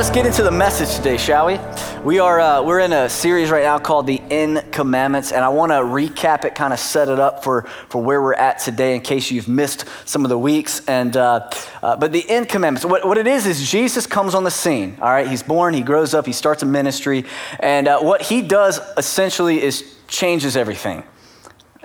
let's get into the message today, shall we? We are uh, we're in a series right now called the In Commandments, and I want to recap it, kind of set it up for for where we're at today, in case you've missed some of the weeks. And uh, uh, but the In Commandments, what, what it is is Jesus comes on the scene. All right, he's born, he grows up, he starts a ministry, and uh, what he does essentially is changes everything.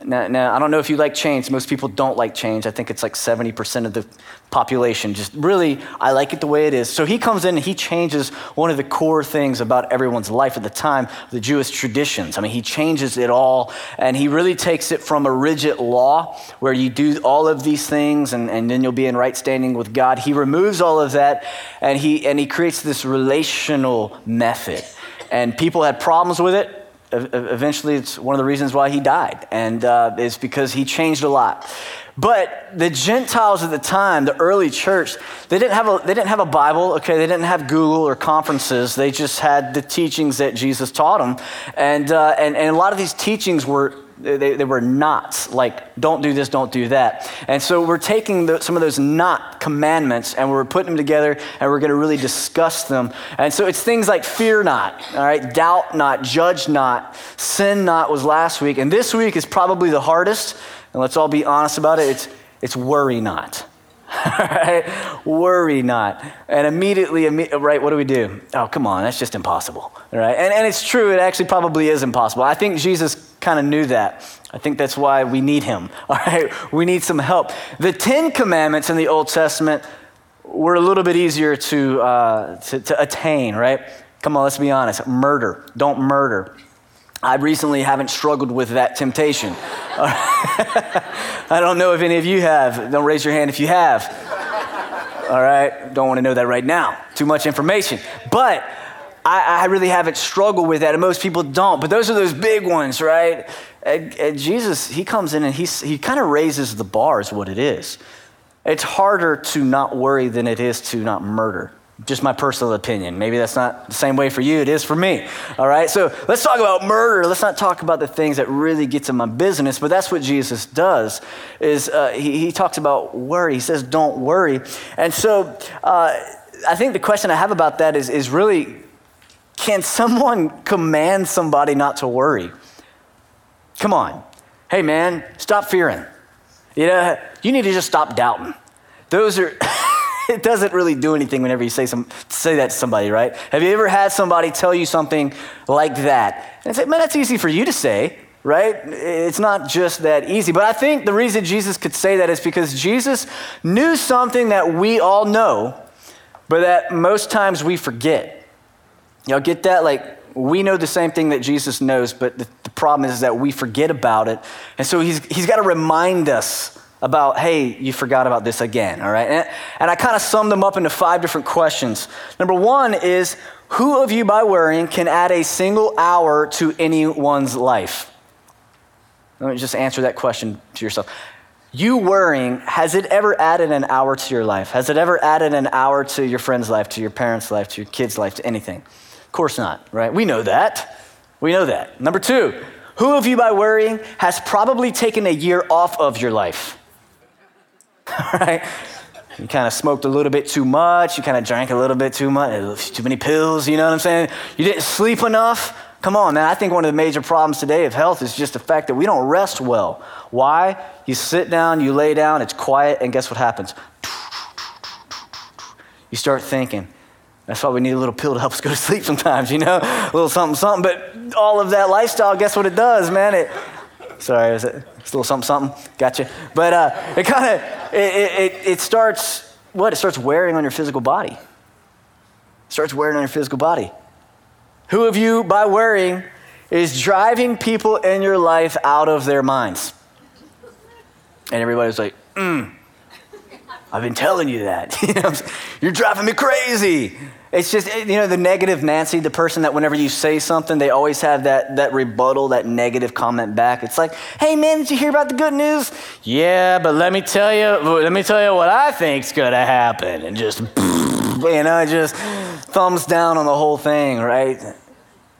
Now, now, I don't know if you like change. Most people don't like change. I think it's like 70% of the population. Just really, I like it the way it is. So he comes in and he changes one of the core things about everyone's life at the time, the Jewish traditions. I mean, he changes it all and he really takes it from a rigid law where you do all of these things and, and then you'll be in right standing with God. He removes all of that and he, and he creates this relational method. And people had problems with it eventually it's one of the reasons why he died and uh, it's because he changed a lot. But the gentiles at the time the early church they didn't have a, they didn't have a bible okay? They didn't have google or conferences. They just had the teachings that jesus taught them. And, uh, and, and a lot of these teachings were they, they were not like don't do this don't do that and so we're taking the, some of those not commandments and we're putting them together and we're going to really discuss them and so it's things like fear not all right doubt not judge not sin not was last week and this week is probably the hardest and let's all be honest about it it's, it's worry not right? Worry not. And immediately, right, what do we do? Oh, come on, that's just impossible, right? And, and it's true, it actually probably is impossible. I think Jesus kind of knew that. I think that's why we need him, all right? We need some help. The Ten Commandments in the Old Testament were a little bit easier to, uh, to, to attain, right? Come on, let's be honest. Murder. Don't murder. I recently haven't struggled with that temptation. I don't know if any of you have. Don't raise your hand if you have. All right? Don't want to know that right now. Too much information. But I, I really haven't struggled with that, and most people don't. But those are those big ones, right? And, and Jesus, he comes in and he's, he kind of raises the bar, is what it is. It's harder to not worry than it is to not murder. Just my personal opinion. Maybe that's not the same way for you, it is for me. All right, so let's talk about murder. Let's not talk about the things that really get to my business, but that's what Jesus does, is uh, he, he, talks about worry. He says, don't worry. And so uh, I think the question I have about that is, is really, can someone command somebody not to worry? Come on. Hey, man, stop fearing. You know, you need to just stop doubting. Those are... it doesn't really do anything whenever you say, some, say that to somebody, right? Have you ever had somebody tell you something like that? And say, man, that's easy for you to say, right? It's not just that easy. But I think the reason Jesus could say that is because Jesus knew something that we all know, but that most times we forget. Y'all get that? Like, we know the same thing that Jesus knows, but the, the problem is that we forget about it. And so he's, he's got to remind us about, hey, you forgot about this again, all right? And, and I kind of summed them up into five different questions. Number one is, who of you by worrying can add a single hour to anyone's life? Let me just answer that question to yourself. You worrying, has it ever added an hour to your life? Has it ever added an hour to your friend's life, to your parents' life, to your kid's life, to anything? Course not, right? We know that. We know that. Number two, who of you by worrying has probably taken a year off of your life? right? You kind of smoked a little bit too much. You kind of drank a little bit too much, too many pills, you know what I'm saying? You didn't sleep enough. Come on, man. I think one of the major problems today of health is just the fact that we don't rest well. Why? You sit down, you lay down, it's quiet, and guess what happens? You start thinking. That's why we need a little pill to help us go to sleep sometimes, you know? A little something, something. But all of that lifestyle, guess what it does, man? It, sorry, it? It's a little something, something. Gotcha. But uh, it kind of, it, it, it starts, what? It starts wearing on your physical body. It starts wearing on your physical body. Who of you, by worrying, is driving people in your life out of their minds? And everybody's like, mm, I've been telling you that. You're driving me crazy. It's just, eh, you know, the negative Nancy, the person that whenever you say something, they always have that, that rebuttal, that negative comment back. It's like, hey man, did you hear about the good news? Yeah, but let me tell you, let me tell you what I think's gonna happen. And just, you know, just thumbs down on the whole thing, right?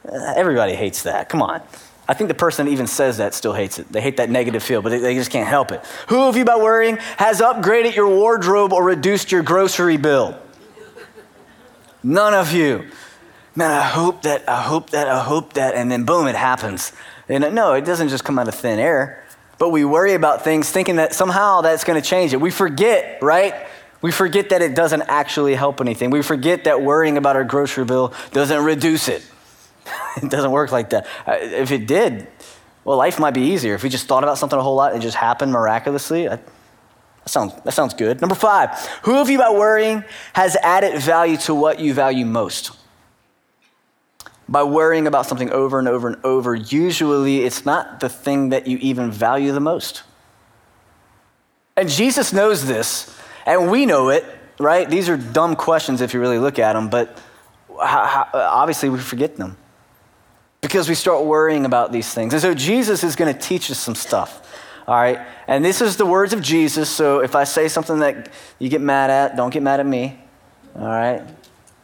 Everybody hates that. Come on. I think the person that even says that still hates it. They hate that negative feel, but they, just can't help it. Who of you, by worrying, has upgraded your wardrobe or reduced your grocery bill? None of you. Man, I hope that, I hope that, I hope that, and then boom, it happens. And uh, no, it doesn't just come out of thin air. But we worry about things thinking that somehow that's going to change it. We forget, right? We forget that it doesn't actually help anything. We forget that worrying about our grocery bill doesn't reduce it. it doesn't work like that. Uh, if it did, well, life might be easier. If we just thought about something a whole lot and it just happened miraculously, that sounds, that sounds good. Number five, who of you by worrying has added value to what you value most? by worrying about something over and over and over, usually it's not the thing that you even value the most. And Jesus knows this, and we know it, right? These are dumb questions if you really look at them, but obviously we forget them because we start worrying about these things. And so Jesus is going to teach us some stuff. All right? And this is the words of Jesus. So if I say something that you get mad at, don't get mad at me. All right?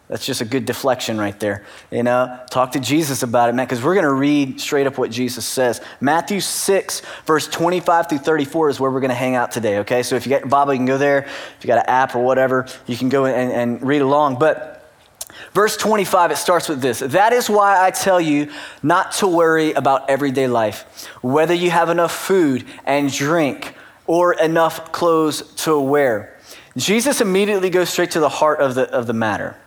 That's just a good deflection right there. You know, talk to Jesus about it, man, because we're going to read straight up what Jesus says. Matthew 6, verse 25 through 34 is where we're going to hang out today, okay? So if you got Bible, you can go there. If you got an app or whatever, you can go and, and read along. But verse 25, it starts with this That is why I tell you not to worry about everyday life, whether you have enough food and drink or enough clothes to wear. Jesus immediately goes straight to the heart of the, of the matter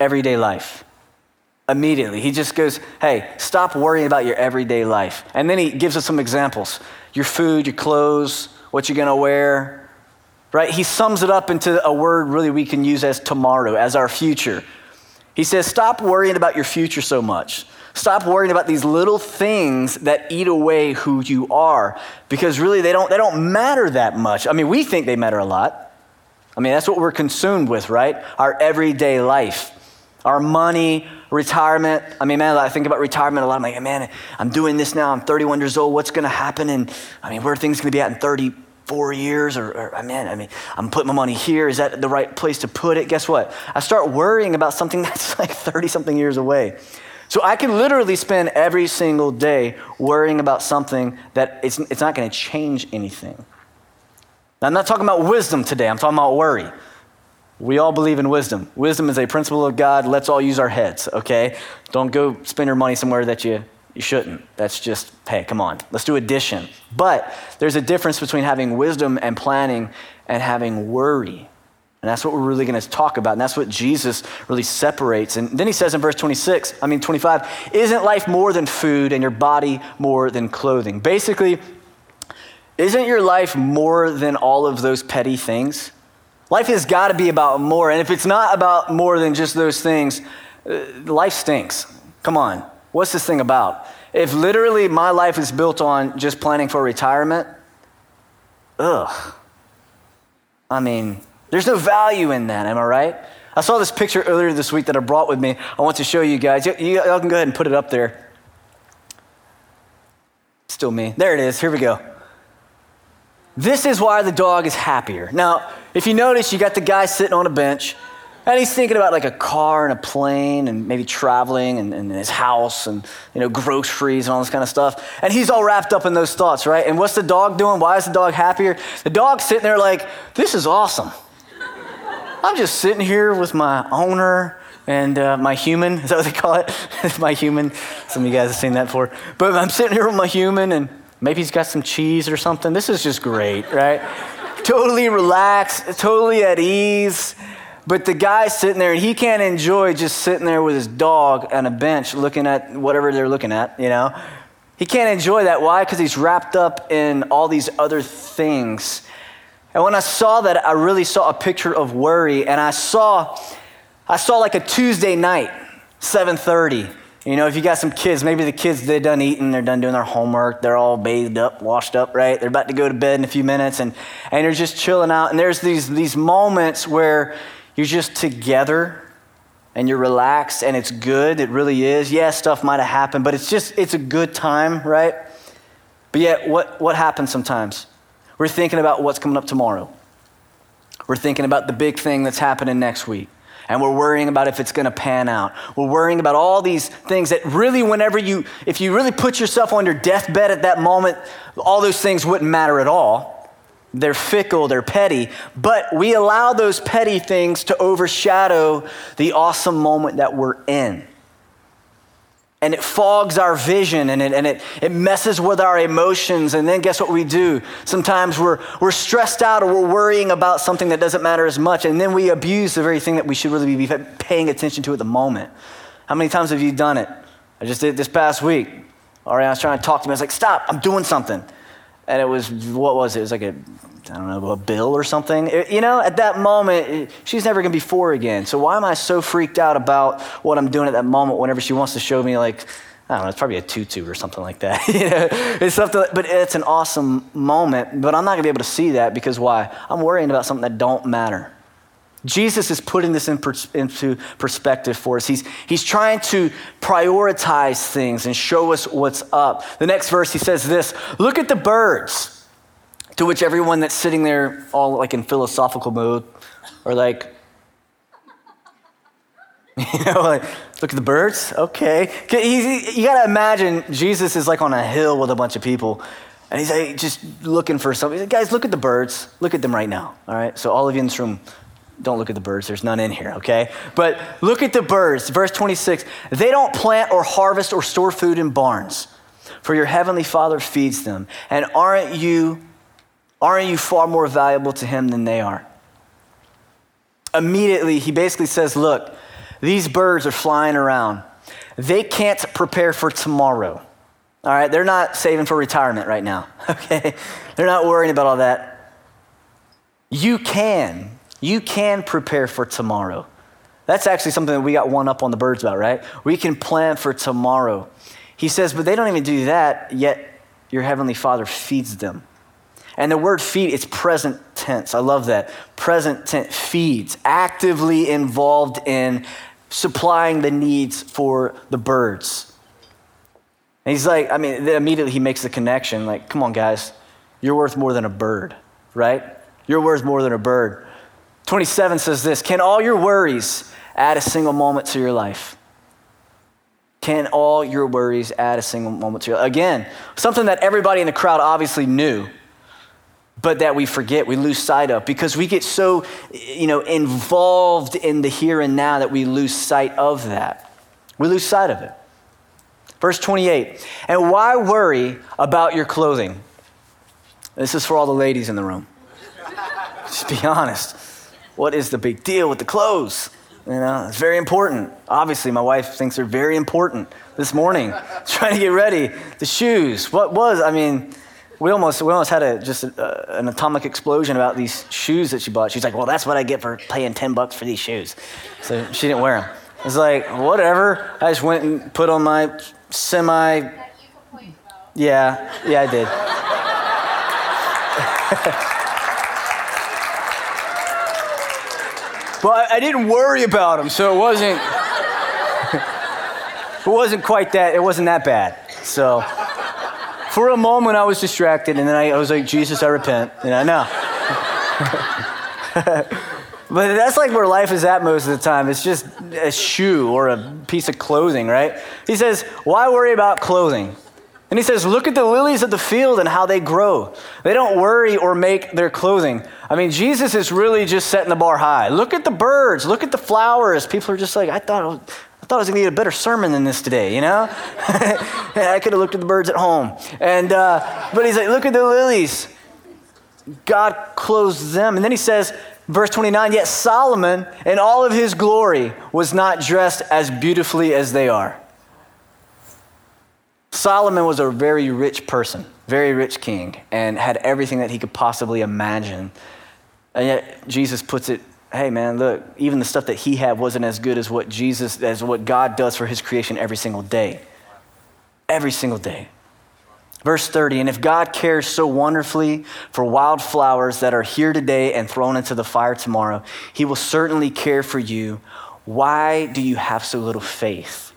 everyday life. Immediately. He just goes, hey, stop worrying about your everyday life. And then he gives us some examples your food, your clothes, what you're going to wear, right? He sums it up into a word really we can use as tomorrow, as our future. He says, stop worrying about your future so much. Stop worrying about these little things that eat away who you are because really they don't, they don't matter that much. I mean, we think they matter a lot. I mean, that's what we're consumed with, right? Our everyday life our money, retirement. I mean, man, I think about retirement a lot. I'm like, man, I'm doing this now. I'm 31 years old. What's going to happen? And I mean, where are things going to be at in 34 years? Or, or, man, I mean, I'm putting my money here. Is that the right place to put it? Guess what? I start worrying about something that's like 30 something years away. So I can literally spend every single day worrying about something that it's, it's not going to change anything. Now, I'm not talking about wisdom today. I'm talking about worry. We all believe in wisdom. Wisdom is a principle of God. Let's all use our heads, okay? Don't go spend your money somewhere that you, you shouldn't. That's just, hey, come on, let's do addition. But there's a difference between having wisdom and planning and having worry. And that's what we're really going to talk about. And that's what Jesus really separates. And then he says in verse 26, I mean 25, isn't life more than food and your body more than clothing? Basically, isn't your life more than all of those petty things? Life has got to be about more. And if it's not about more than just those things, uh, life stinks. Come on. What's this thing about? If literally my life is built on just planning for retirement, ugh. I mean, there's no value in that, am I right? I saw this picture earlier this week that I brought with me. I want to show you guys. You, y'all can go ahead and put it up there. Still me. There it is. Here we go. This is why the dog is happier. Now, if you notice, you got the guy sitting on a bench, and he's thinking about like a car and a plane and maybe traveling and, and, his house and you know groceries and all this kind of stuff. And he's all wrapped up in those thoughts, right? And what's the dog doing? Why is the dog happier? The dog's sitting there like, this is awesome. I'm just sitting here with my owner and uh, my human. Is that what they call it? my human. Some of you guys have seen that before. But I'm sitting here with my human and maybe he's got some cheese or something. This is just great, right? totally relaxed, totally at ease. But the guy's sitting there and he can't enjoy just sitting there with his dog on a bench looking at whatever they're looking at, you know? He can't enjoy that. Why? Because he's wrapped up in all these other things. And when I saw that, I really saw a picture of worry. And I saw, I saw like a Tuesday night, 730 you know, if you got some kids, maybe the kids, they're done eating, they're done doing their homework, they're all bathed up, washed up, right? They're about to go to bed in a few minutes and, and they're just chilling out. And there's these, these moments where you're just together and you're relaxed and it's good. It really is. Yeah, stuff might have happened, but it's just, it's a good time, right? But yet, what, what happens sometimes? We're thinking about what's coming up tomorrow. We're thinking about the big thing that's happening next week and we're worrying about if it's going to pan out. We're worrying about all these things that really, whenever you, if you really put yourself on your deathbed at that moment, all those things wouldn't matter at all. They're fickle, they're petty, but we allow those petty things to overshadow the awesome moment that we're in. And it fogs our vision and, it, and it, it messes with our emotions. And then guess what we do? Sometimes we're, we're stressed out or we're worrying about something that doesn't matter as much. And then we abuse the very thing that we should really be paying attention to at the moment. How many times have you done it? I just did this past week. Ariana was trying to talk to me. I was like, stop, I'm doing something. And it was, what was it? It was like a I don't know, a bill or something. You know, at that moment, she's never to be four again. So why am I so freaked out about what I'm doing at that moment whenever she wants to show me, like, I don't know, it's probably a tutu or something like that. you know, it's something, but it's an awesome moment. But I'm not to be able to see that because why? I'm worrying about something that don't matter. Jesus is putting this in into perspective for us. He's, he's trying to prioritize things and show us what's up. The next verse, he says this Look at the birds. To which everyone that's sitting there, all like in philosophical mode, or like, you know, like, look at the birds. Okay. He's, you got to imagine Jesus is like on a hill with a bunch of people. And he's like, just looking for something. Like, Guys, look at the birds. Look at them right now. All right. So, all of you in this room, don't look at the birds. There's none in here, okay? But look at the birds. Verse 26 They don't plant or harvest or store food in barns, for your heavenly Father feeds them. And aren't you Aren't you far more valuable to him than they are? Immediately, he basically says, Look, these birds are flying around. They can't prepare for tomorrow. All right, they're not saving for retirement right now, okay? They're not worrying about all that. You can. You can prepare for tomorrow. That's actually something that we got one up on the birds about, right? We can plan for tomorrow. He says, but they don't even do that, yet your heavenly Father feeds them. And the word feed, it's present tense. I love that. Present tense feeds, actively involved in supplying the needs for the birds. And he's like, I mean, immediately he makes the connection like, come on, guys, you're worth more than a bird, right? You're worth more than a bird. 27 says this Can all your worries add a single moment to your life? Can all your worries add a single moment to your life? Again, something that everybody in the crowd obviously knew but that we forget, we lose sight of because we get so, you know, involved in the here and now that we lose sight of that. We lose sight of it. Verse 28 And why worry about your clothing? This is for all the ladies in the room. Just be honest. What is the big deal with the clothes? You know, it's very important. Obviously, my wife thinks they're very important this morning, trying to get ready. The shoes. What was, I mean, we almost, we almost had a, just a, an atomic explosion about these shoes that she bought. She's like, well, that's what I get for paying 10 bucks for these shoes. So she didn't wear them. It's like, whatever. I just went and put on my semi. Yeah, yeah, I did. but I didn't worry about them, so it wasn't. it wasn't quite that. It wasn't that bad. So. For a moment, I was distracted, and then I, I was like, Jesus, I repent. And I know. but that's like where life is at most of the time. It's just a shoe or a piece of clothing, right? He says, Why worry about clothing? And he says, Look at the lilies of the field and how they grow. They don't worry or make their clothing. I mean, Jesus is really just setting the bar high. Look at the birds, look at the flowers. People are just like, I thought I thought I was going to get a better sermon than this today, you know? I could have looked at the birds at home. And, uh, but he's like, look at the lilies. God clothes them. And then he says, verse 29, yet Solomon in all of his glory was not dressed as beautifully as they are. Solomon was a very rich person, very rich king, and had everything that he could possibly imagine. And yet Jesus puts it hey man, look, even the stuff that he had wasn't as good as what Jesus, as what God does for his creation every single day. Every single day. Verse 30, and if God cares so wonderfully for wildflowers that are here today and thrown into the fire tomorrow, he will certainly care for you. Why do you have so little faith?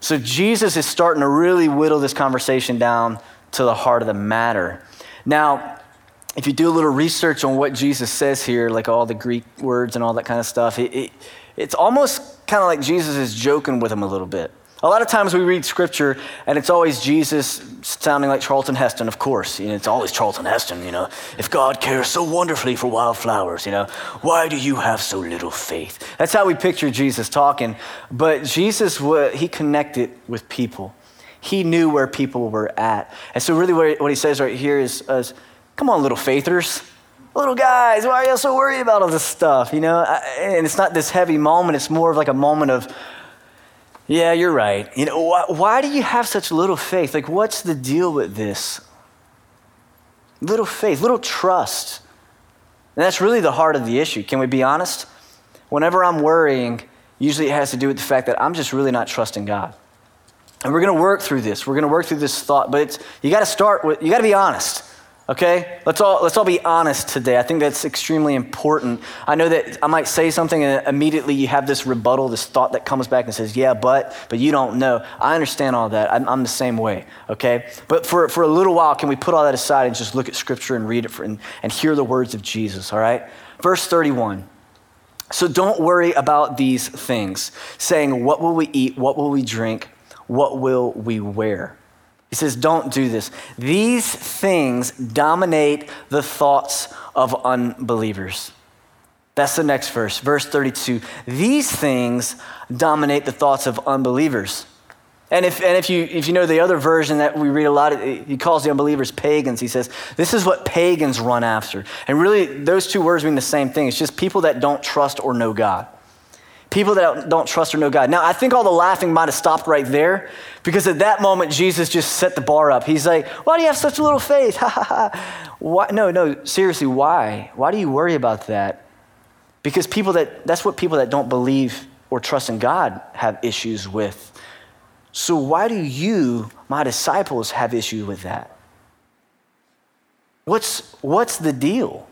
So Jesus is starting to really whittle this conversation down to the heart of the matter. Now, if you do a little research on what Jesus says here, like all the Greek words and all that kind of stuff, it, it, it's almost kind of like Jesus is joking with him a little bit. A lot of times we read scripture and it's always Jesus sounding like Charlton Heston, of course. You know, it's always Charlton Heston, you know. If God cares so wonderfully for wildflowers, you know, why do you have so little faith? That's how we picture Jesus talking. But Jesus, he connected with people. He knew where people were at. And so, really, what he says right here is, is come on, little faithers. Little guys, why are you so worried about all this stuff? You know, and it's not this heavy moment. It's more of like a moment of, yeah, you're right. You know, why, why do you have such little faith? Like, what's the deal with this? Little faith, little trust. And that's really the heart of the issue. Can we be honest? Whenever I'm worrying, usually it has to do with the fact that I'm just really not trusting God. And we're going to work through this. We're going to work through this thought, but you got to start with, you got to be honest. Okay? Let's all, let's all be honest today. I think that's extremely important. I know that I might say something and immediately you have this rebuttal, this thought that comes back and says, yeah, but, but you don't know. I understand all that. I'm, I'm the same way. Okay? But for, for a little while, can we put all that aside and just look at Scripture and read it for, and, and hear the words of Jesus? All right? Verse 31. So don't worry about these things, saying, What will we eat? What will we drink? What will we wear? He says, Don't do this. These things dominate the thoughts of unbelievers. That's the next verse, verse 32. These things dominate the thoughts of unbelievers. And if, and if, you, if you know the other version that we read a lot, he calls the unbelievers pagans. He says, this is what pagans run after. And really, those two words mean the same thing. It's just people that don't trust or know God people that don't trust or know God. Now, I think all the laughing might have stopped right there because at that moment, Jesus just set the bar up. He's like, Why do you have such a little faith? why? No, no, seriously, why? Why do you worry about that? Because people that, that's what people that don't believe or trust in God have issues with. So, why do you, my disciples, have issue with that? What's, what's the deal?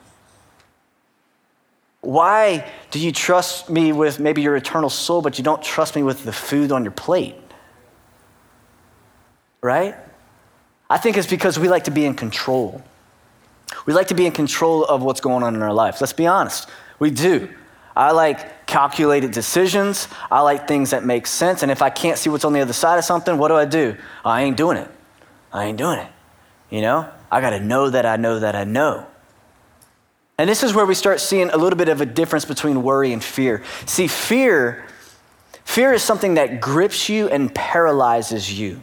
Why do you trust me with maybe your eternal soul, but you don't trust me with the food on your plate? Right? I think it's because we like to be in control. We like to be in control of what's going on in our life. Let's be honest. We do. I like calculated decisions. I like things that make sense. And if I can't see what's on the other side of something, what do I do? I ain't doing it. I ain't doing it. You know? I got to know that I know that I know. And this is where we start seeing a little bit of a difference between worry and fear. See, fear, fear is something that grips you and paralyzes you.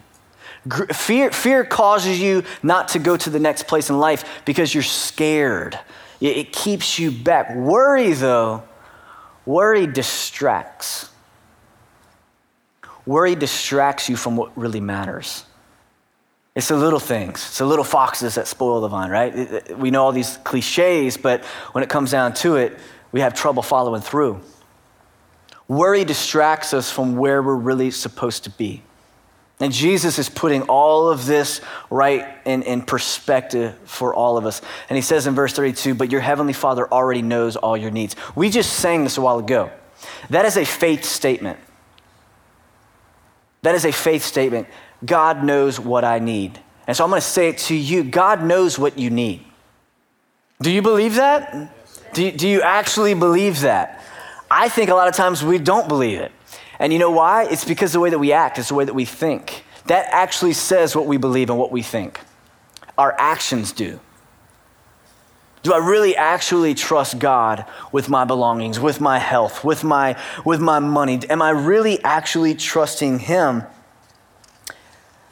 Gr- fear, fear causes you not to go to the next place in life because you're scared. It, it keeps you back. Worry, though, worry distracts. Worry distracts you from what really matters. It's the little things. It's the little foxes that spoil the vine, right? We know all these cliches, but when it comes down to it, we have trouble following through. Worry distracts us from where we're really supposed to be. And Jesus is putting all of this right in, in perspective for all of us. And he says in verse 32, But your heavenly Father already knows all your needs. We just sang this a while ago. That is a faith statement. That is a faith statement. God knows what I need. And so I'm going to say it to you God knows what you need. Do you believe that? Do you, do you actually believe that? I think a lot of times we don't believe it. And you know why? It's because the way that we act, it's the way that we think. That actually says what we believe and what we think. Our actions do. Do I really actually trust God with my belongings, with my health, with my, with my money? Am I really actually trusting Him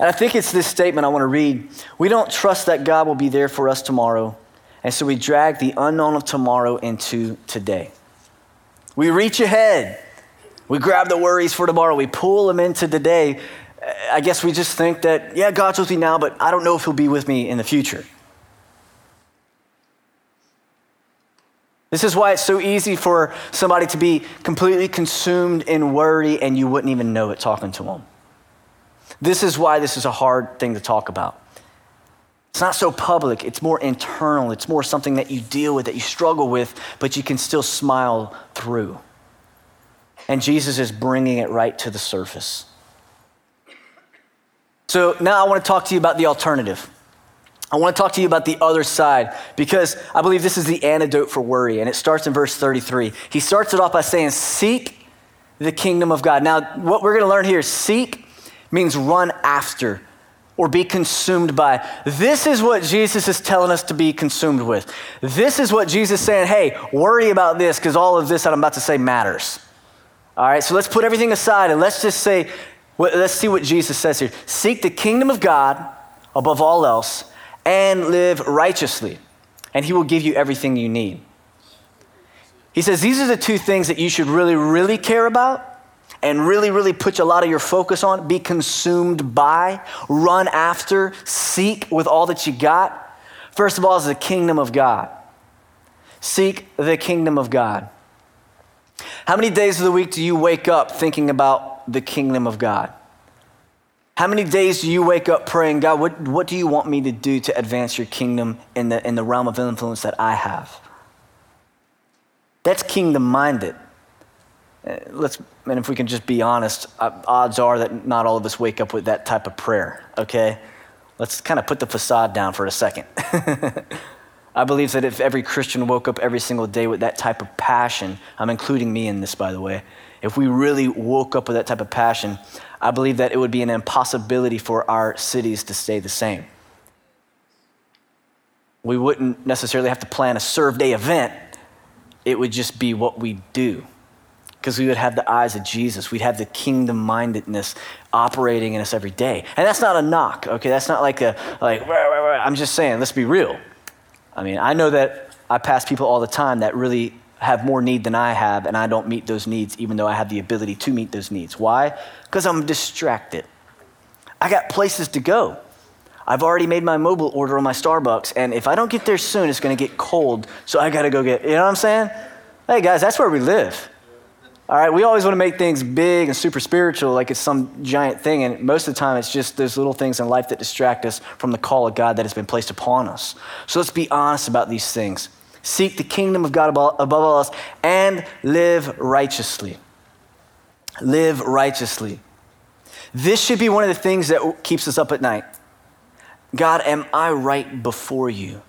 and I think it's this statement I want to read. We don't trust that God will be there for us tomorrow, and so we drag the unknown of tomorrow into today. We reach ahead. We grab the worries for tomorrow. We pull them into today. I guess we just think that, yeah, God's with me now, but I don't know if He'll be with me in the future. This is why it's so easy for somebody to be completely consumed in worry and you wouldn't even know it talking to them. This is why this is a hard thing to talk about. It's not so public, it's more internal. It's more something that you deal with, that you struggle with, but you can still smile through. And Jesus is bringing it right to the surface. So now I want to talk to you about the alternative. I want to talk to you about the other side because I believe this is the antidote for worry. And it starts in verse 33. He starts it off by saying, Seek the kingdom of God. Now, what we're going to learn here is seek means run after or be consumed by. This is what Jesus is telling us to be consumed with. This is what Jesus is saying, hey, worry about this because all of this that I'm about to say matters. All right, so let's put everything aside and let's just say, let's see what Jesus says here. Seek the kingdom of God above all else and live righteously, and he will give you everything you need. He says these are the two things that you should really, really care about and really, really put a lot of your focus on, be consumed by, run after, seek with all that you got. First of all, is the kingdom of God. Seek the kingdom of God. How many days of the week do you wake up thinking about the kingdom of God? How many days do you wake up praying, God, what, what do you want me to do to advance your kingdom in the, in the realm of influence that I have? That's kingdom minded. Uh, let's, and if we can just be honest, uh, odds are that not all of us wake up with that type of prayer, okay? Let's kind of put the facade down for a second. I believe that if every Christian woke up every single day with that type of passion, I'm including me in this, by the way, if we really woke up with that type of passion, I believe that it would be an impossibility for our cities to stay the same. We wouldn't necessarily have to plan a serve day event, it would just be what we do because we would have the eyes of Jesus. We'd have the kingdom mindedness operating in us every day. And that's not a knock, okay? That's not like a, like, I'm just saying, let's be real. I mean, I know that I pass people all the time that really have more need than I have, and I don't meet those needs, even though I have the ability to meet those needs. Why? Because I'm distracted. I got places to go. I've already made my mobile order on my Starbucks, and if I don't get there soon, it's gonna get cold, so I gotta go get, you know what I'm saying? Hey guys, that's where we live. All right, we always want to make things big and super spiritual, like it's some giant thing. And most of the time, it's just those little things in life that distract us from the call of God that has been placed upon us. So let's be honest about these things. Seek the kingdom of God above, above all else and live righteously. Live righteously. This should be one of the things that keeps us up at night. God, am I right before you?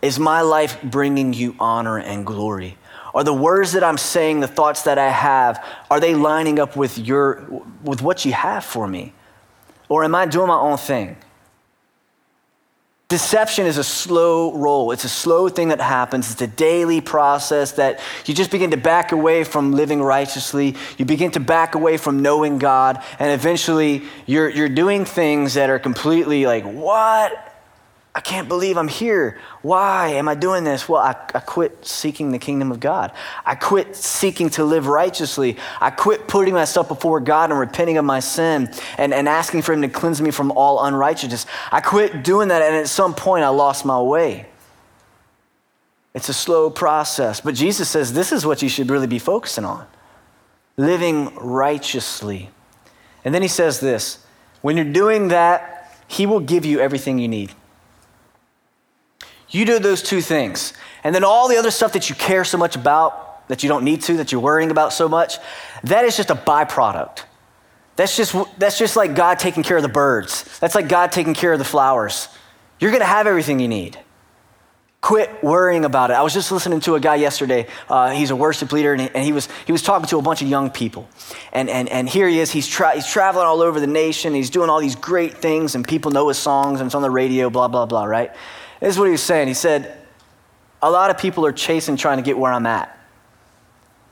Is my life bringing you honor and glory? Are the words that I'm saying, the thoughts that I have, are they lining up with your with what you have for me? Or am I doing my own thing? Deception is a slow roll. It's a slow thing that happens. It's a daily process that you just begin to back away from living righteously. You begin to back away from knowing God. And eventually, you're, you're doing things that are completely like, what? I can't believe I'm here. Why am I doing this? Well, I, I, quit seeking the kingdom of God. I quit seeking to live righteously. I quit putting myself before God and repenting of my sin and, and asking for Him to cleanse me from all unrighteousness. I quit doing that, and at some point, I lost my way. It's a slow process, but Jesus says this is what you should really be focusing on living righteously. And then He says this when you're doing that, He will give you everything you need. You do those two things. And then all the other stuff that you care so much about, that you don't need to, that you're worrying about so much, that is just a byproduct. That's just, that's just like God taking care of the birds. That's like God taking care of the flowers. You're going to have everything you need. Quit worrying about it. I was just listening to a guy yesterday. Uh, he's a worship leader, and he, and he, was, he was talking to a bunch of young people. And, and, and here he is. He's, tra- he's traveling all over the nation. He's doing all these great things, and people know his songs, and it's on the radio, blah, blah, blah, right? This is what he was saying. He said, A lot of people are chasing trying to get where I'm at.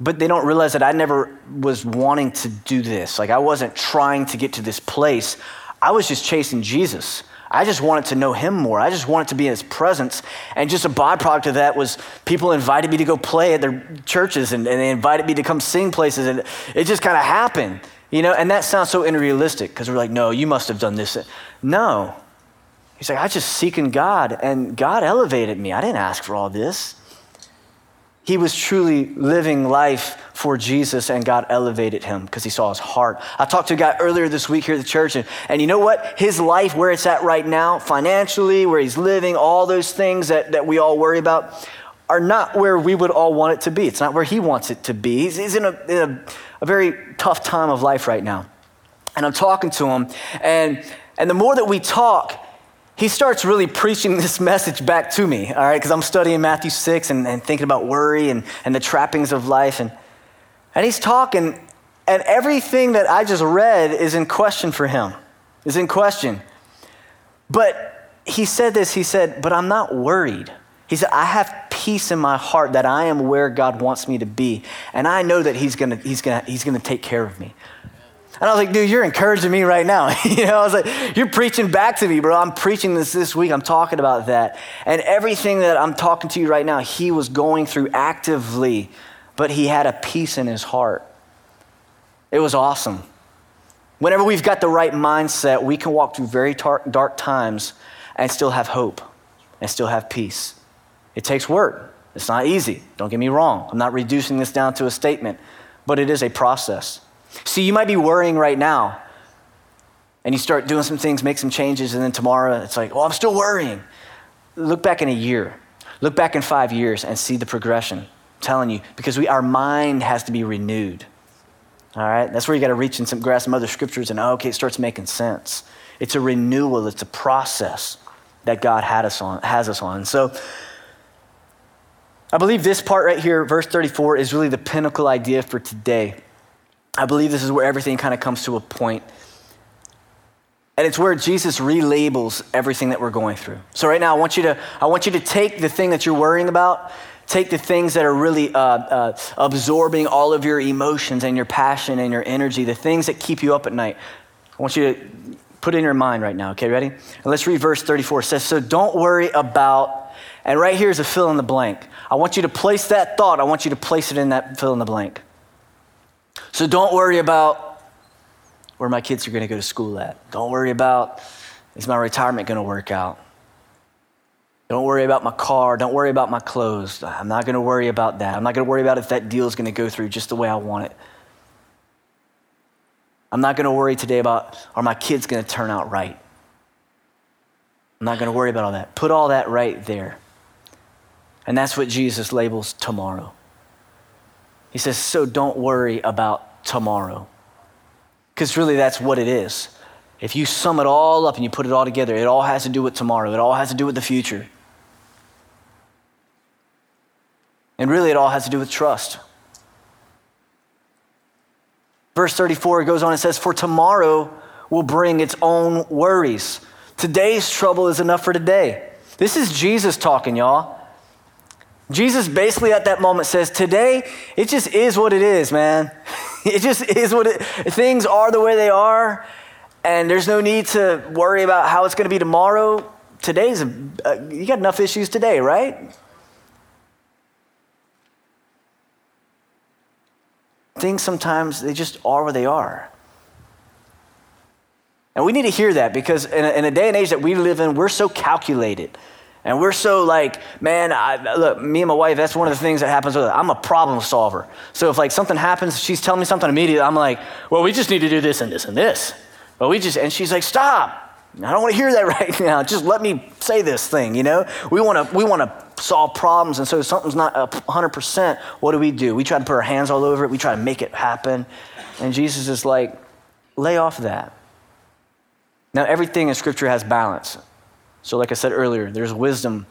But they don't realize that I never was wanting to do this. Like, I wasn't trying to get to this place. I was just chasing Jesus. I just wanted to know him more. I just wanted to be in his presence. And just a byproduct of that was people invited me to go play at their churches and, and they invited me to come sing places. And it just kind of happened, you know? And that sounds so unrealistic because we're like, no, you must have done this. No, He's like, I just seeking God, and God elevated me. I didn't ask for all this. He was truly living life for Jesus, and God elevated him because he saw his heart. I talked to a guy earlier this week here at the church, and, and you know what? His life, where it's at right now, financially, where he's living, all those things that, that we all worry about, are not where we would all want it to be. It's not where he wants it to be. He's, he's in, a, in a, a very tough time of life right now. And I'm talking to him, and, and the more that we talk, he starts really preaching this message back to me, all right, because I'm studying Matthew 6 and, and, thinking about worry and, and the trappings of life. And, and he's talking, and everything that I just read is in question for him. is in question. But he said this, he said, But I'm not worried. He said, I have peace in my heart that I am where God wants me to be. And I know that He's gonna, he's gonna, he's gonna take care of me. And I was like, dude, you're encouraging me right now. you know, I was like, you're preaching back to me, bro. I'm preaching this this week. I'm talking about that. And everything that I'm talking to you right now, he was going through actively, but he had a peace in his heart. It was awesome. Whenever we've got the right mindset, we can walk through very tar- dark times and still have hope and still have peace. It takes work. It's not easy. Don't get me wrong. I'm not reducing this down to a statement, but it is a process. See, you might be worrying right now, and you start doing some things, make some changes, and then tomorrow it's like, well, I'm still worrying. Look back in a year, look back in five years, and see the progression. I'm telling you, because we, our mind has to be renewed. All right? That's where you got to reach and some, grasp some other scriptures, and okay, it starts making sense. It's a renewal, it's a process that God had us on, has us on. So, I believe this part right here, verse 34, is really the pinnacle idea for today. I believe this is where everything kind of comes to a point. And it's where Jesus relabels everything that we're going through. So right now, I want you to, I want you to take the thing that you're worrying about, take the things that are really uh, uh, absorbing all of your emotions and your passion and your energy, the things that keep you up at night. I want you to put in your mind right now. Okay, ready? And let's read verse 34. It says, So don't worry about, and right here is a fill in the blank. I want you to place that thought, I want you to place it in that fill in the blank. So don't worry about where my kids are going to go to school at. Don't worry about is my retirement going to work out. Don't worry about my car. Don't worry about my clothes. I'm not going to worry about that. I'm not going to worry about if that deal is going to go through just the way I want it. I'm not going to worry today about are my kids going to turn out right. I'm not going to worry about all that. Put all that right there. And that's what Jesus labels tomorrow. He says, So don't worry about tomorrow. Because really, that's what it is. If you sum it all up and you put it all together, it all has to do with tomorrow, it all has to do with the future. And really, it all has to do with trust. Verse 34 goes on and says, For tomorrow will bring its own worries. Today's trouble is enough for today. This is Jesus talking, y'all. Jesus basically at that moment says, Today, it just is what it is, man. it just is what it things are the way they are, and there's no need to worry about how it's going to be tomorrow. Today's, uh, you got enough issues today, right? Things sometimes, they just are where they are. And we need to hear that because in a, in a day and age that we live in, we're so calculated. And we're so like, man, I, look, me and my wife, that's one of the things that happens with her. I'm a problem solver. So if like something happens, she's telling me something immediately, I'm like, well, we just need to do this and this and this. But we just, and she's like, stop. I don't want to hear that right now. Just let me say this thing, you know? We want to, we want to solve problems. And so if something's not 100%, what do we do? We try to put our hands all over it. We try to make it happen. And Jesus is like, lay off that. Now, everything in Scripture has balance. So, like I said earlier, there's wisdom.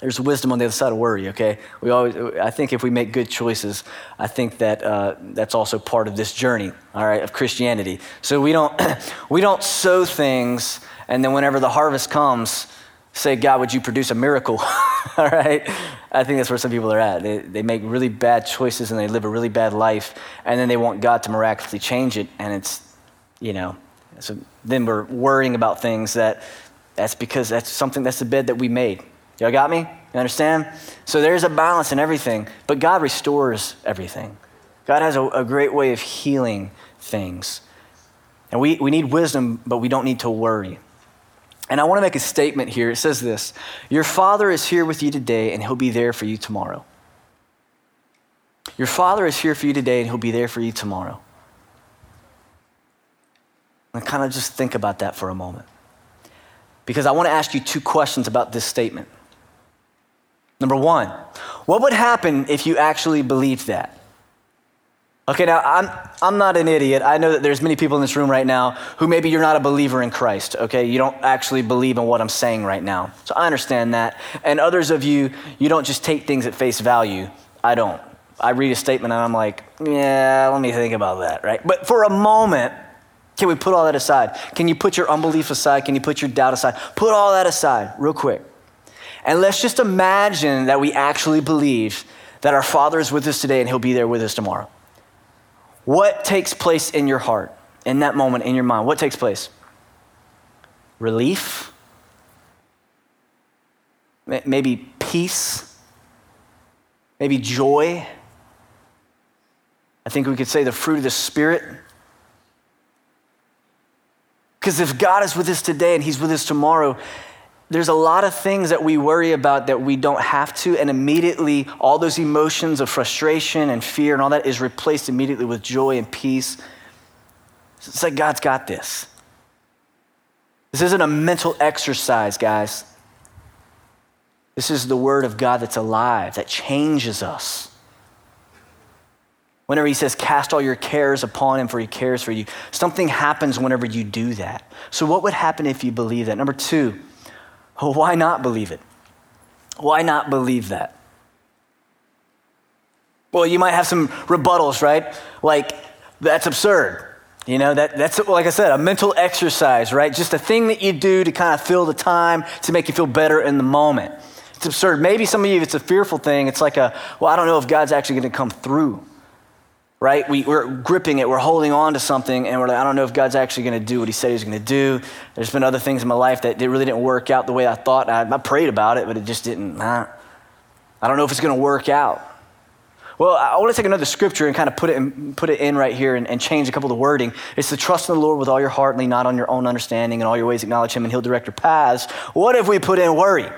There's wisdom on the other side of worry. Okay, we always. I think if we make good choices, I think that uh, that's also part of this journey. All right, of Christianity. So we don't we don't sow things, and then whenever the harvest comes, say, God, would you produce a miracle? all right, I think that's where some people are at. They they make really bad choices and they live a really bad life, and then they want God to miraculously change it, and it's, you know, so then we're worrying about things that that's because that's something, that's the bed that we made. Y'all got me? You understand? So there's a balance in everything, but God restores everything. God has a, a great way of healing things. And we, we need wisdom, but we don't need to worry. And I want to make a statement here. It says this Your Father is here with you today, and He'll be there for you tomorrow. Your Father is here for you today, and He'll be there for you tomorrow. And kind of just think about that for a moment because I want to ask you two questions about this statement. Number one, what would happen if you actually believed that? Okay, now I'm, I'm not an idiot. I know that there's many people in this room right now who maybe you're not a believer in Christ, okay? You don't actually believe in what I'm saying right now. So I understand that. And others of you, you don't just take things at face value. I don't. I read a statement and I'm like, yeah, let me think about that, right? But for a moment, Can we put all that aside? Can you put your unbelief aside? Can you put your doubt aside? Put all that aside real quick. And let's just imagine that we actually believe that our Father is with us today and He'll be there with us tomorrow. What takes place in your heart, in that moment, in your mind? What takes place? Relief? Maybe peace? Maybe joy? I think we could say the fruit of the Spirit. Because if God is with us today and He's with us tomorrow, there's a lot of things that we worry about that we don't have to, and immediately all those emotions of frustration and fear and all that is replaced immediately with joy and peace. It's like God's got this. This isn't a mental exercise, guys. This is the Word of God that's alive, that changes us. Whenever He says, Cast all your cares upon Him, for He cares for you, something happens whenever you do that. So, what would happen if you believe that? Number two, why not believe it? Why not believe that? Well, you might have some rebuttals, right? Like, that's absurd. You know, that, that's, like I said, a mental exercise, right? Just a thing that you do to kind of fill the time to make you feel better in the moment. It's absurd. Maybe some of you, it's a fearful thing. It's like a, well, I don't know if God's actually going to come through right? We, are gripping it, we're holding on to something, and we're like, I don't know if God's actually going to do what He said He was going to do. There's been other things in my life that really didn't work out the way I thought. I, I prayed about it, but it just didn't. I don't know if it's going to work out. Well, I want to take another scripture and kind of put it in, put it in right here and, and change a couple of the wording. It's to trust in the Lord with all your heart and lean not on your own understanding and all your ways acknowledge Him and He'll direct your paths. What if we put in worry?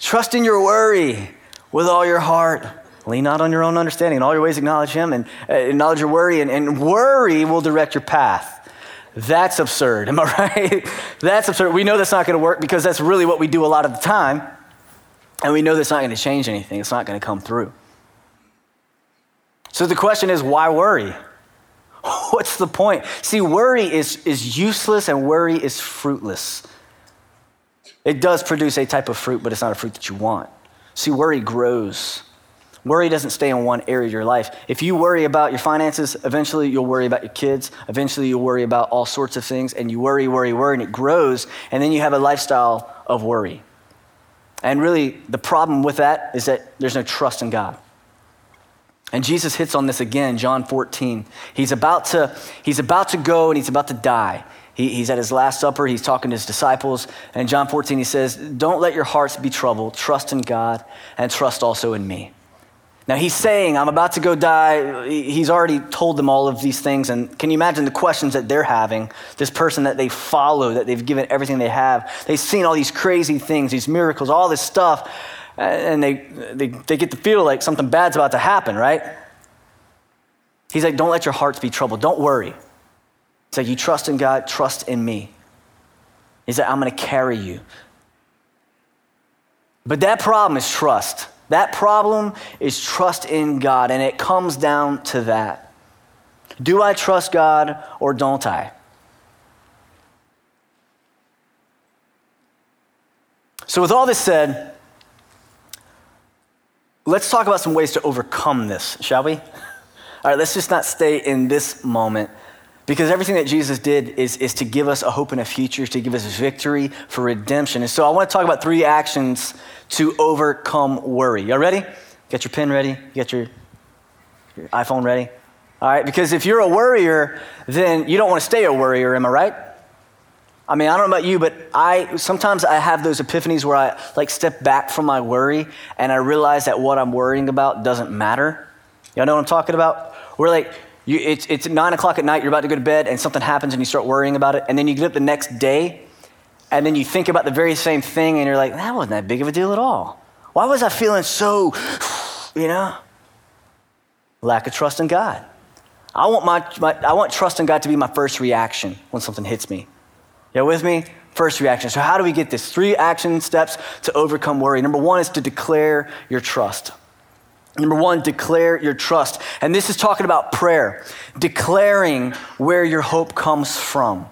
Trust in your worry with all your heart Lean not on your own understanding. In all your ways, acknowledge Him and uh, acknowledge your worry, and, and worry will direct your path. That's absurd. Am I right? that's absurd. We know that's not going to work because that's really what we do a lot of the time. And we know that's not going to change anything, it's not going to come through. So the question is why worry? What's the point? See, worry is, is useless and worry is fruitless. It does produce a type of fruit, but it's not a fruit that you want. See, worry grows. Worry doesn't stay in one area of your life. If you worry about your finances, eventually you'll worry about your kids. Eventually you'll worry about all sorts of things. And you worry, worry, worry, and it grows. And then you have a lifestyle of worry. And really, the problem with that is that there's no trust in God. And Jesus hits on this again, John 14. He's about to, he's about to go and he's about to die. He, he's at his Last Supper. He's talking to his disciples. And John 14, he says, Don't let your hearts be troubled. Trust in God and trust also in me. Now he's saying, I'm about to go die. He's already told them all of these things. And can you imagine the questions that they're having? This person that they follow, that they've given everything they have. They've seen all these crazy things, these miracles, all this stuff. And they, they, they get to feel like something bad's about to happen, right? He's like, don't let your hearts be troubled. Don't worry. He's like, you trust in God, trust in me. He's like, I'm going to carry you. But that problem is trust. That problem is trust in God, and it comes down to that. Do I trust God or don't I? So, with all this said, let's talk about some ways to overcome this, shall we? All right, let's just not stay in this moment because everything that Jesus did is, is to give us a hope and a future, to give us victory for redemption. And so I want to talk about three actions to overcome worry. Y'all ready? Get your pen ready? Get your, your iPhone ready? All right, because if you're a worrier, then you don't want to stay a worrier, am I right? I mean, I don't know about you, but I sometimes I have those epiphanies where I like step back from my worry and I realize that what I'm worrying about doesn't matter. Y'all know what I'm talking about? We're like, you, it's, it's nine o'clock at night, you're about to go to bed, and something happens and you start worrying about it. And then you get up the next day, and then you think about the very same thing, and you're like, that wasn't that big of a deal at all. Why was I feeling so, you know? Lack of trust in God. I want, my, my, I want trust in God to be my first reaction when something hits me. You with me? First reaction. So, how do we get this? Three action steps to overcome worry. Number one is to declare your trust. Number one, declare your trust. And this is talking about prayer, declaring where your hope comes from.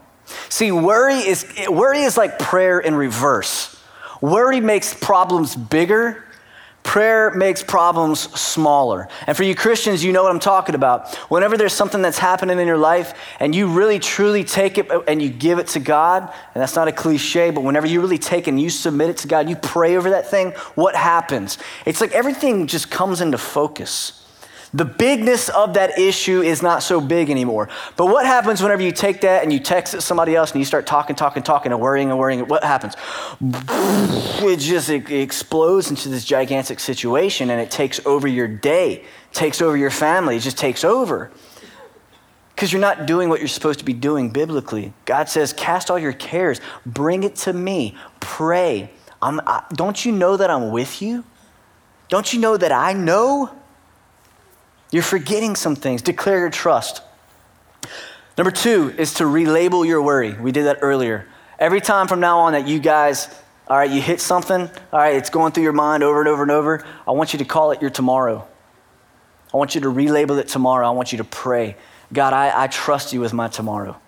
See, worry is, worry is like prayer in reverse. Worry makes problems bigger, Prayer makes problems smaller. And for you Christians, you know what I'm talking about. Whenever there's something that's happening in your life and you really truly take it and you give it to God, and that's not a cliche, but whenever you really take and you submit it to God, you pray over that thing, what happens? It's like everything just comes into focus. The bigness of that issue is not so big anymore. But what happens whenever you take that and you text it somebody else and you start talking, talking, talking, and worrying and worrying? What happens? It just it explodes into this gigantic situation and it takes over your day, takes over your family, it just takes over. Because you're not doing what you're supposed to be doing biblically. God says, Cast all your cares, bring it to me, pray. I, don't you know that I'm with you? Don't you know that I know? You're forgetting some things. Declare your trust. Number two is to relabel your worry. We did that earlier. Every time from now on that you guys, all right, you hit something, all right, it's going through your mind over and over and over, I want you to call it your tomorrow. I want you to relabel it tomorrow. I want you to pray. God, I, I trust you with my tomorrow.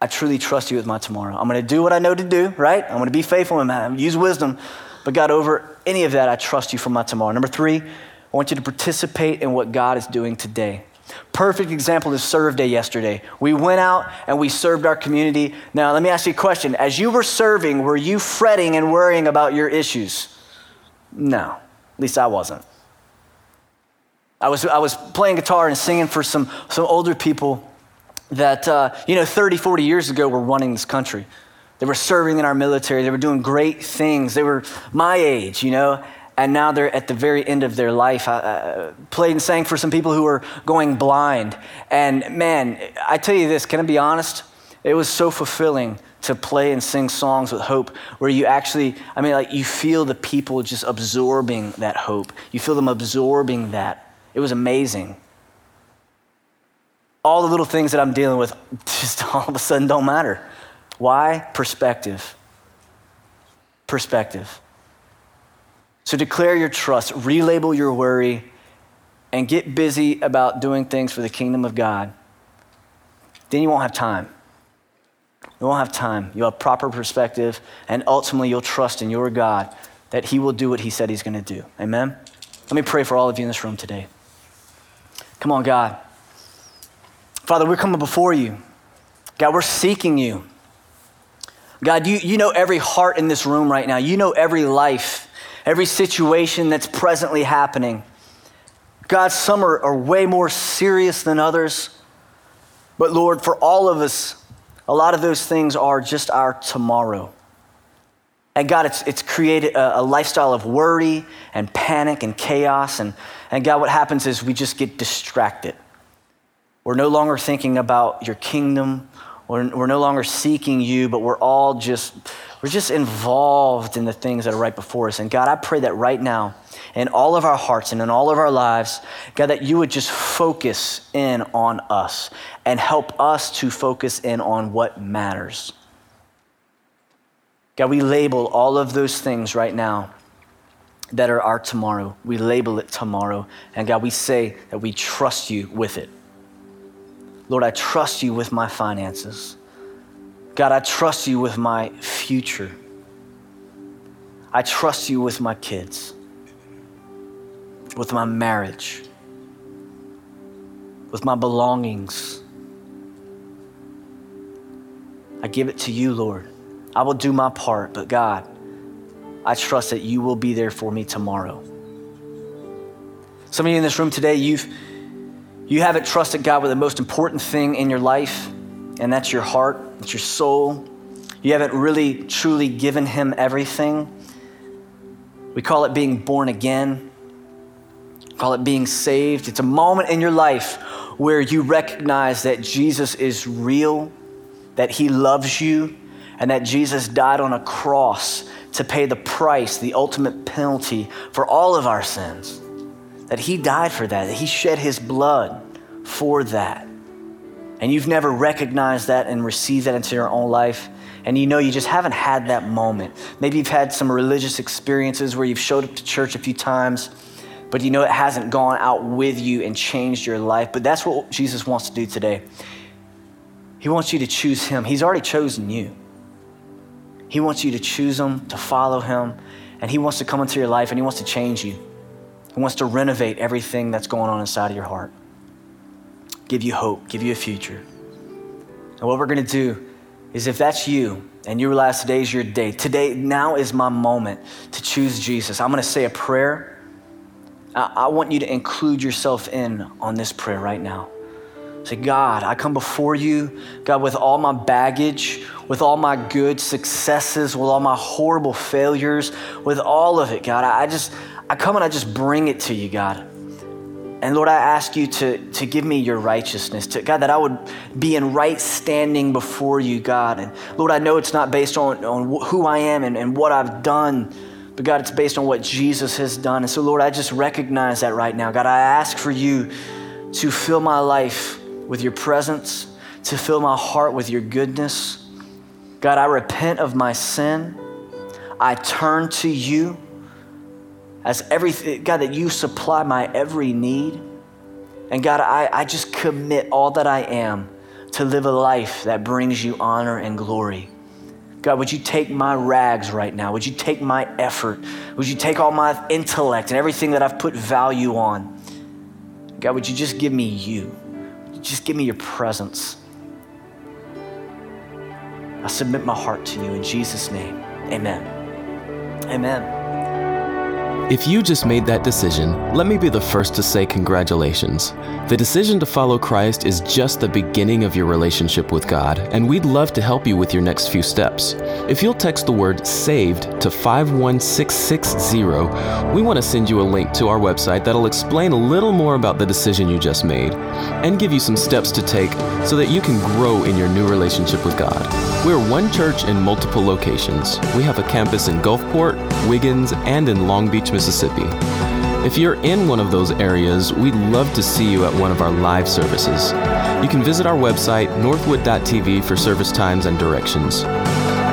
I truly trust you with my tomorrow. I'm going to do what I know to do, right? I'm going to be faithful in. Use wisdom. But God, over any of that, I trust you for my tomorrow. Number three, I want you to participate in what God is doing today. Perfect example is Serve Day yesterday. We went out and we served our community. Now, let me ask you a question. As you were serving, were you fretting and worrying about your issues? No, at least I wasn't. I was, I was playing guitar and singing for some, some older people that, uh, you know, 30, 40 years ago were running this country. They were serving in our military. They were doing great things. They were my age, you know and now they're at the very end of their life. I, uh, played and sang for some people who were going blind. And man, I tell you this, can I be honest? It was so fulfilling to play and sing songs with hope where you actually, I mean, like you feel the people just absorbing that hope. You feel them absorbing that. It was amazing. All the little things that I'm dealing with just all of a sudden don't matter. Why? Perspective. Perspective. So declare your trust, relabel your worry, and get busy about doing things for the kingdom of God. Then you won't have time. You won't have time. You'll have proper perspective, and ultimately you'll trust in your God that He will do what He said He's going to do. Amen? Let me pray for all of you in this room today. Come on, God. Father, we're coming before you. God, we're seeking you. God, you, you know every heart in this room right now. You know every life every situation that's presently happening. God, some are, are way more serious than others. But Lord, for all of us, a lot of those things are just our tomorrow. And God, it's, it's created a, a, lifestyle of worry and panic and chaos. And, and God, what happens is we just get distracted. We're no longer thinking about your kingdom. We're, we're no longer seeking you, but we're all just we're just involved in the things that are right before us. And God, I pray that right now, in all of our hearts and in all of our lives, God, that you would just focus in on us and help us to focus in on what matters. God, we label all of those things right now that are our tomorrow. We label it tomorrow. And God, we say that we trust you with it. Lord, I trust you with my finances. God, I trust you with my future. I trust you with my kids, with my marriage, with my belongings. I give it to you, Lord. I will do my part, but God, I trust that you will be there for me tomorrow. Some of you in this room today, you've you haven't trusted God with the most important thing in your life, and that's your heart, it's your soul. You haven't really truly given Him everything. We call it being born again, we call it being saved. It's a moment in your life where you recognize that Jesus is real, that He loves you, and that Jesus died on a cross to pay the price, the ultimate penalty for all of our sins. That He died for that, that He shed His blood for that and you've never recognized that and received that into your own life, and you know you just haven't had that moment. Maybe you've had some religious experiences where you've showed up to church a few times, but you know it hasn't gone out with you and changed your life. But that's what Jesus wants to do today. He wants you to choose Him. He's already chosen you. He wants you to choose Him, to follow Him, And He wants to come into your life and He wants to change you. He wants to renovate everything that's going on inside of your heart, give you hope, give you a future. And what we're going to do is if that's you and you realize today is your day, today, now is my moment to choose Jesus. I'm going to say a prayer. I, I want you to include yourself in on this prayer right now. Say, God, I come before you, God, with all my baggage, with all my good successes, with all my horrible failures, with all of it, God. I just, I come and I just bring it to you, God. And Lord, I ask you to, to give me your righteousness, to, God, that I would be in right standing before you, God. And Lord, I know it's not based on, on who I am and, and what I've done, but God, it's based on what Jesus has done. And so, Lord, I just recognize that right now. God, I ask for you to fill my life with your presence, to fill my heart with your goodness. God, I repent of my sin. I turn to you as everything, God, that you supply my every need. And God, I, I just commit all that I am to live a life that brings you honor and glory. God, would you take my rags right now? Would you take my effort? Would you take all my intellect and everything that I've put value on? God, would you just give me you? Just give me your presence. I submit my heart to you in Jesus' name. Amen. Amen. If you just made that decision, let me be the first to say congratulations. The decision to follow Christ is just the beginning of your relationship with God, and we'd love to help you with your next few steps. If you'll text the word SAVED to 51660, we want to send you a link to our website that'll explain a little more about the decision you just made and give you some steps to take so that you can grow in your new relationship with God. We're one church in multiple locations. We have a campus in Gulfport, Wiggins, and in Long Beach, Mississippi. If you're in one of those areas, we'd love to see you at one of our live services. You can visit our website, northwood.tv, for service times and directions.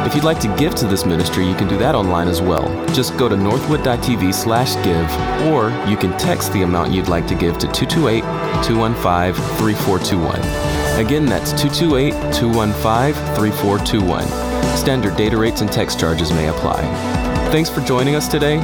If you'd like to give to this ministry, you can do that online as well. Just go to northwood.tv slash give, or you can text the amount you'd like to give to 228 215 3421. Again, that's 228 215 3421. Standard data rates and text charges may apply. Thanks for joining us today.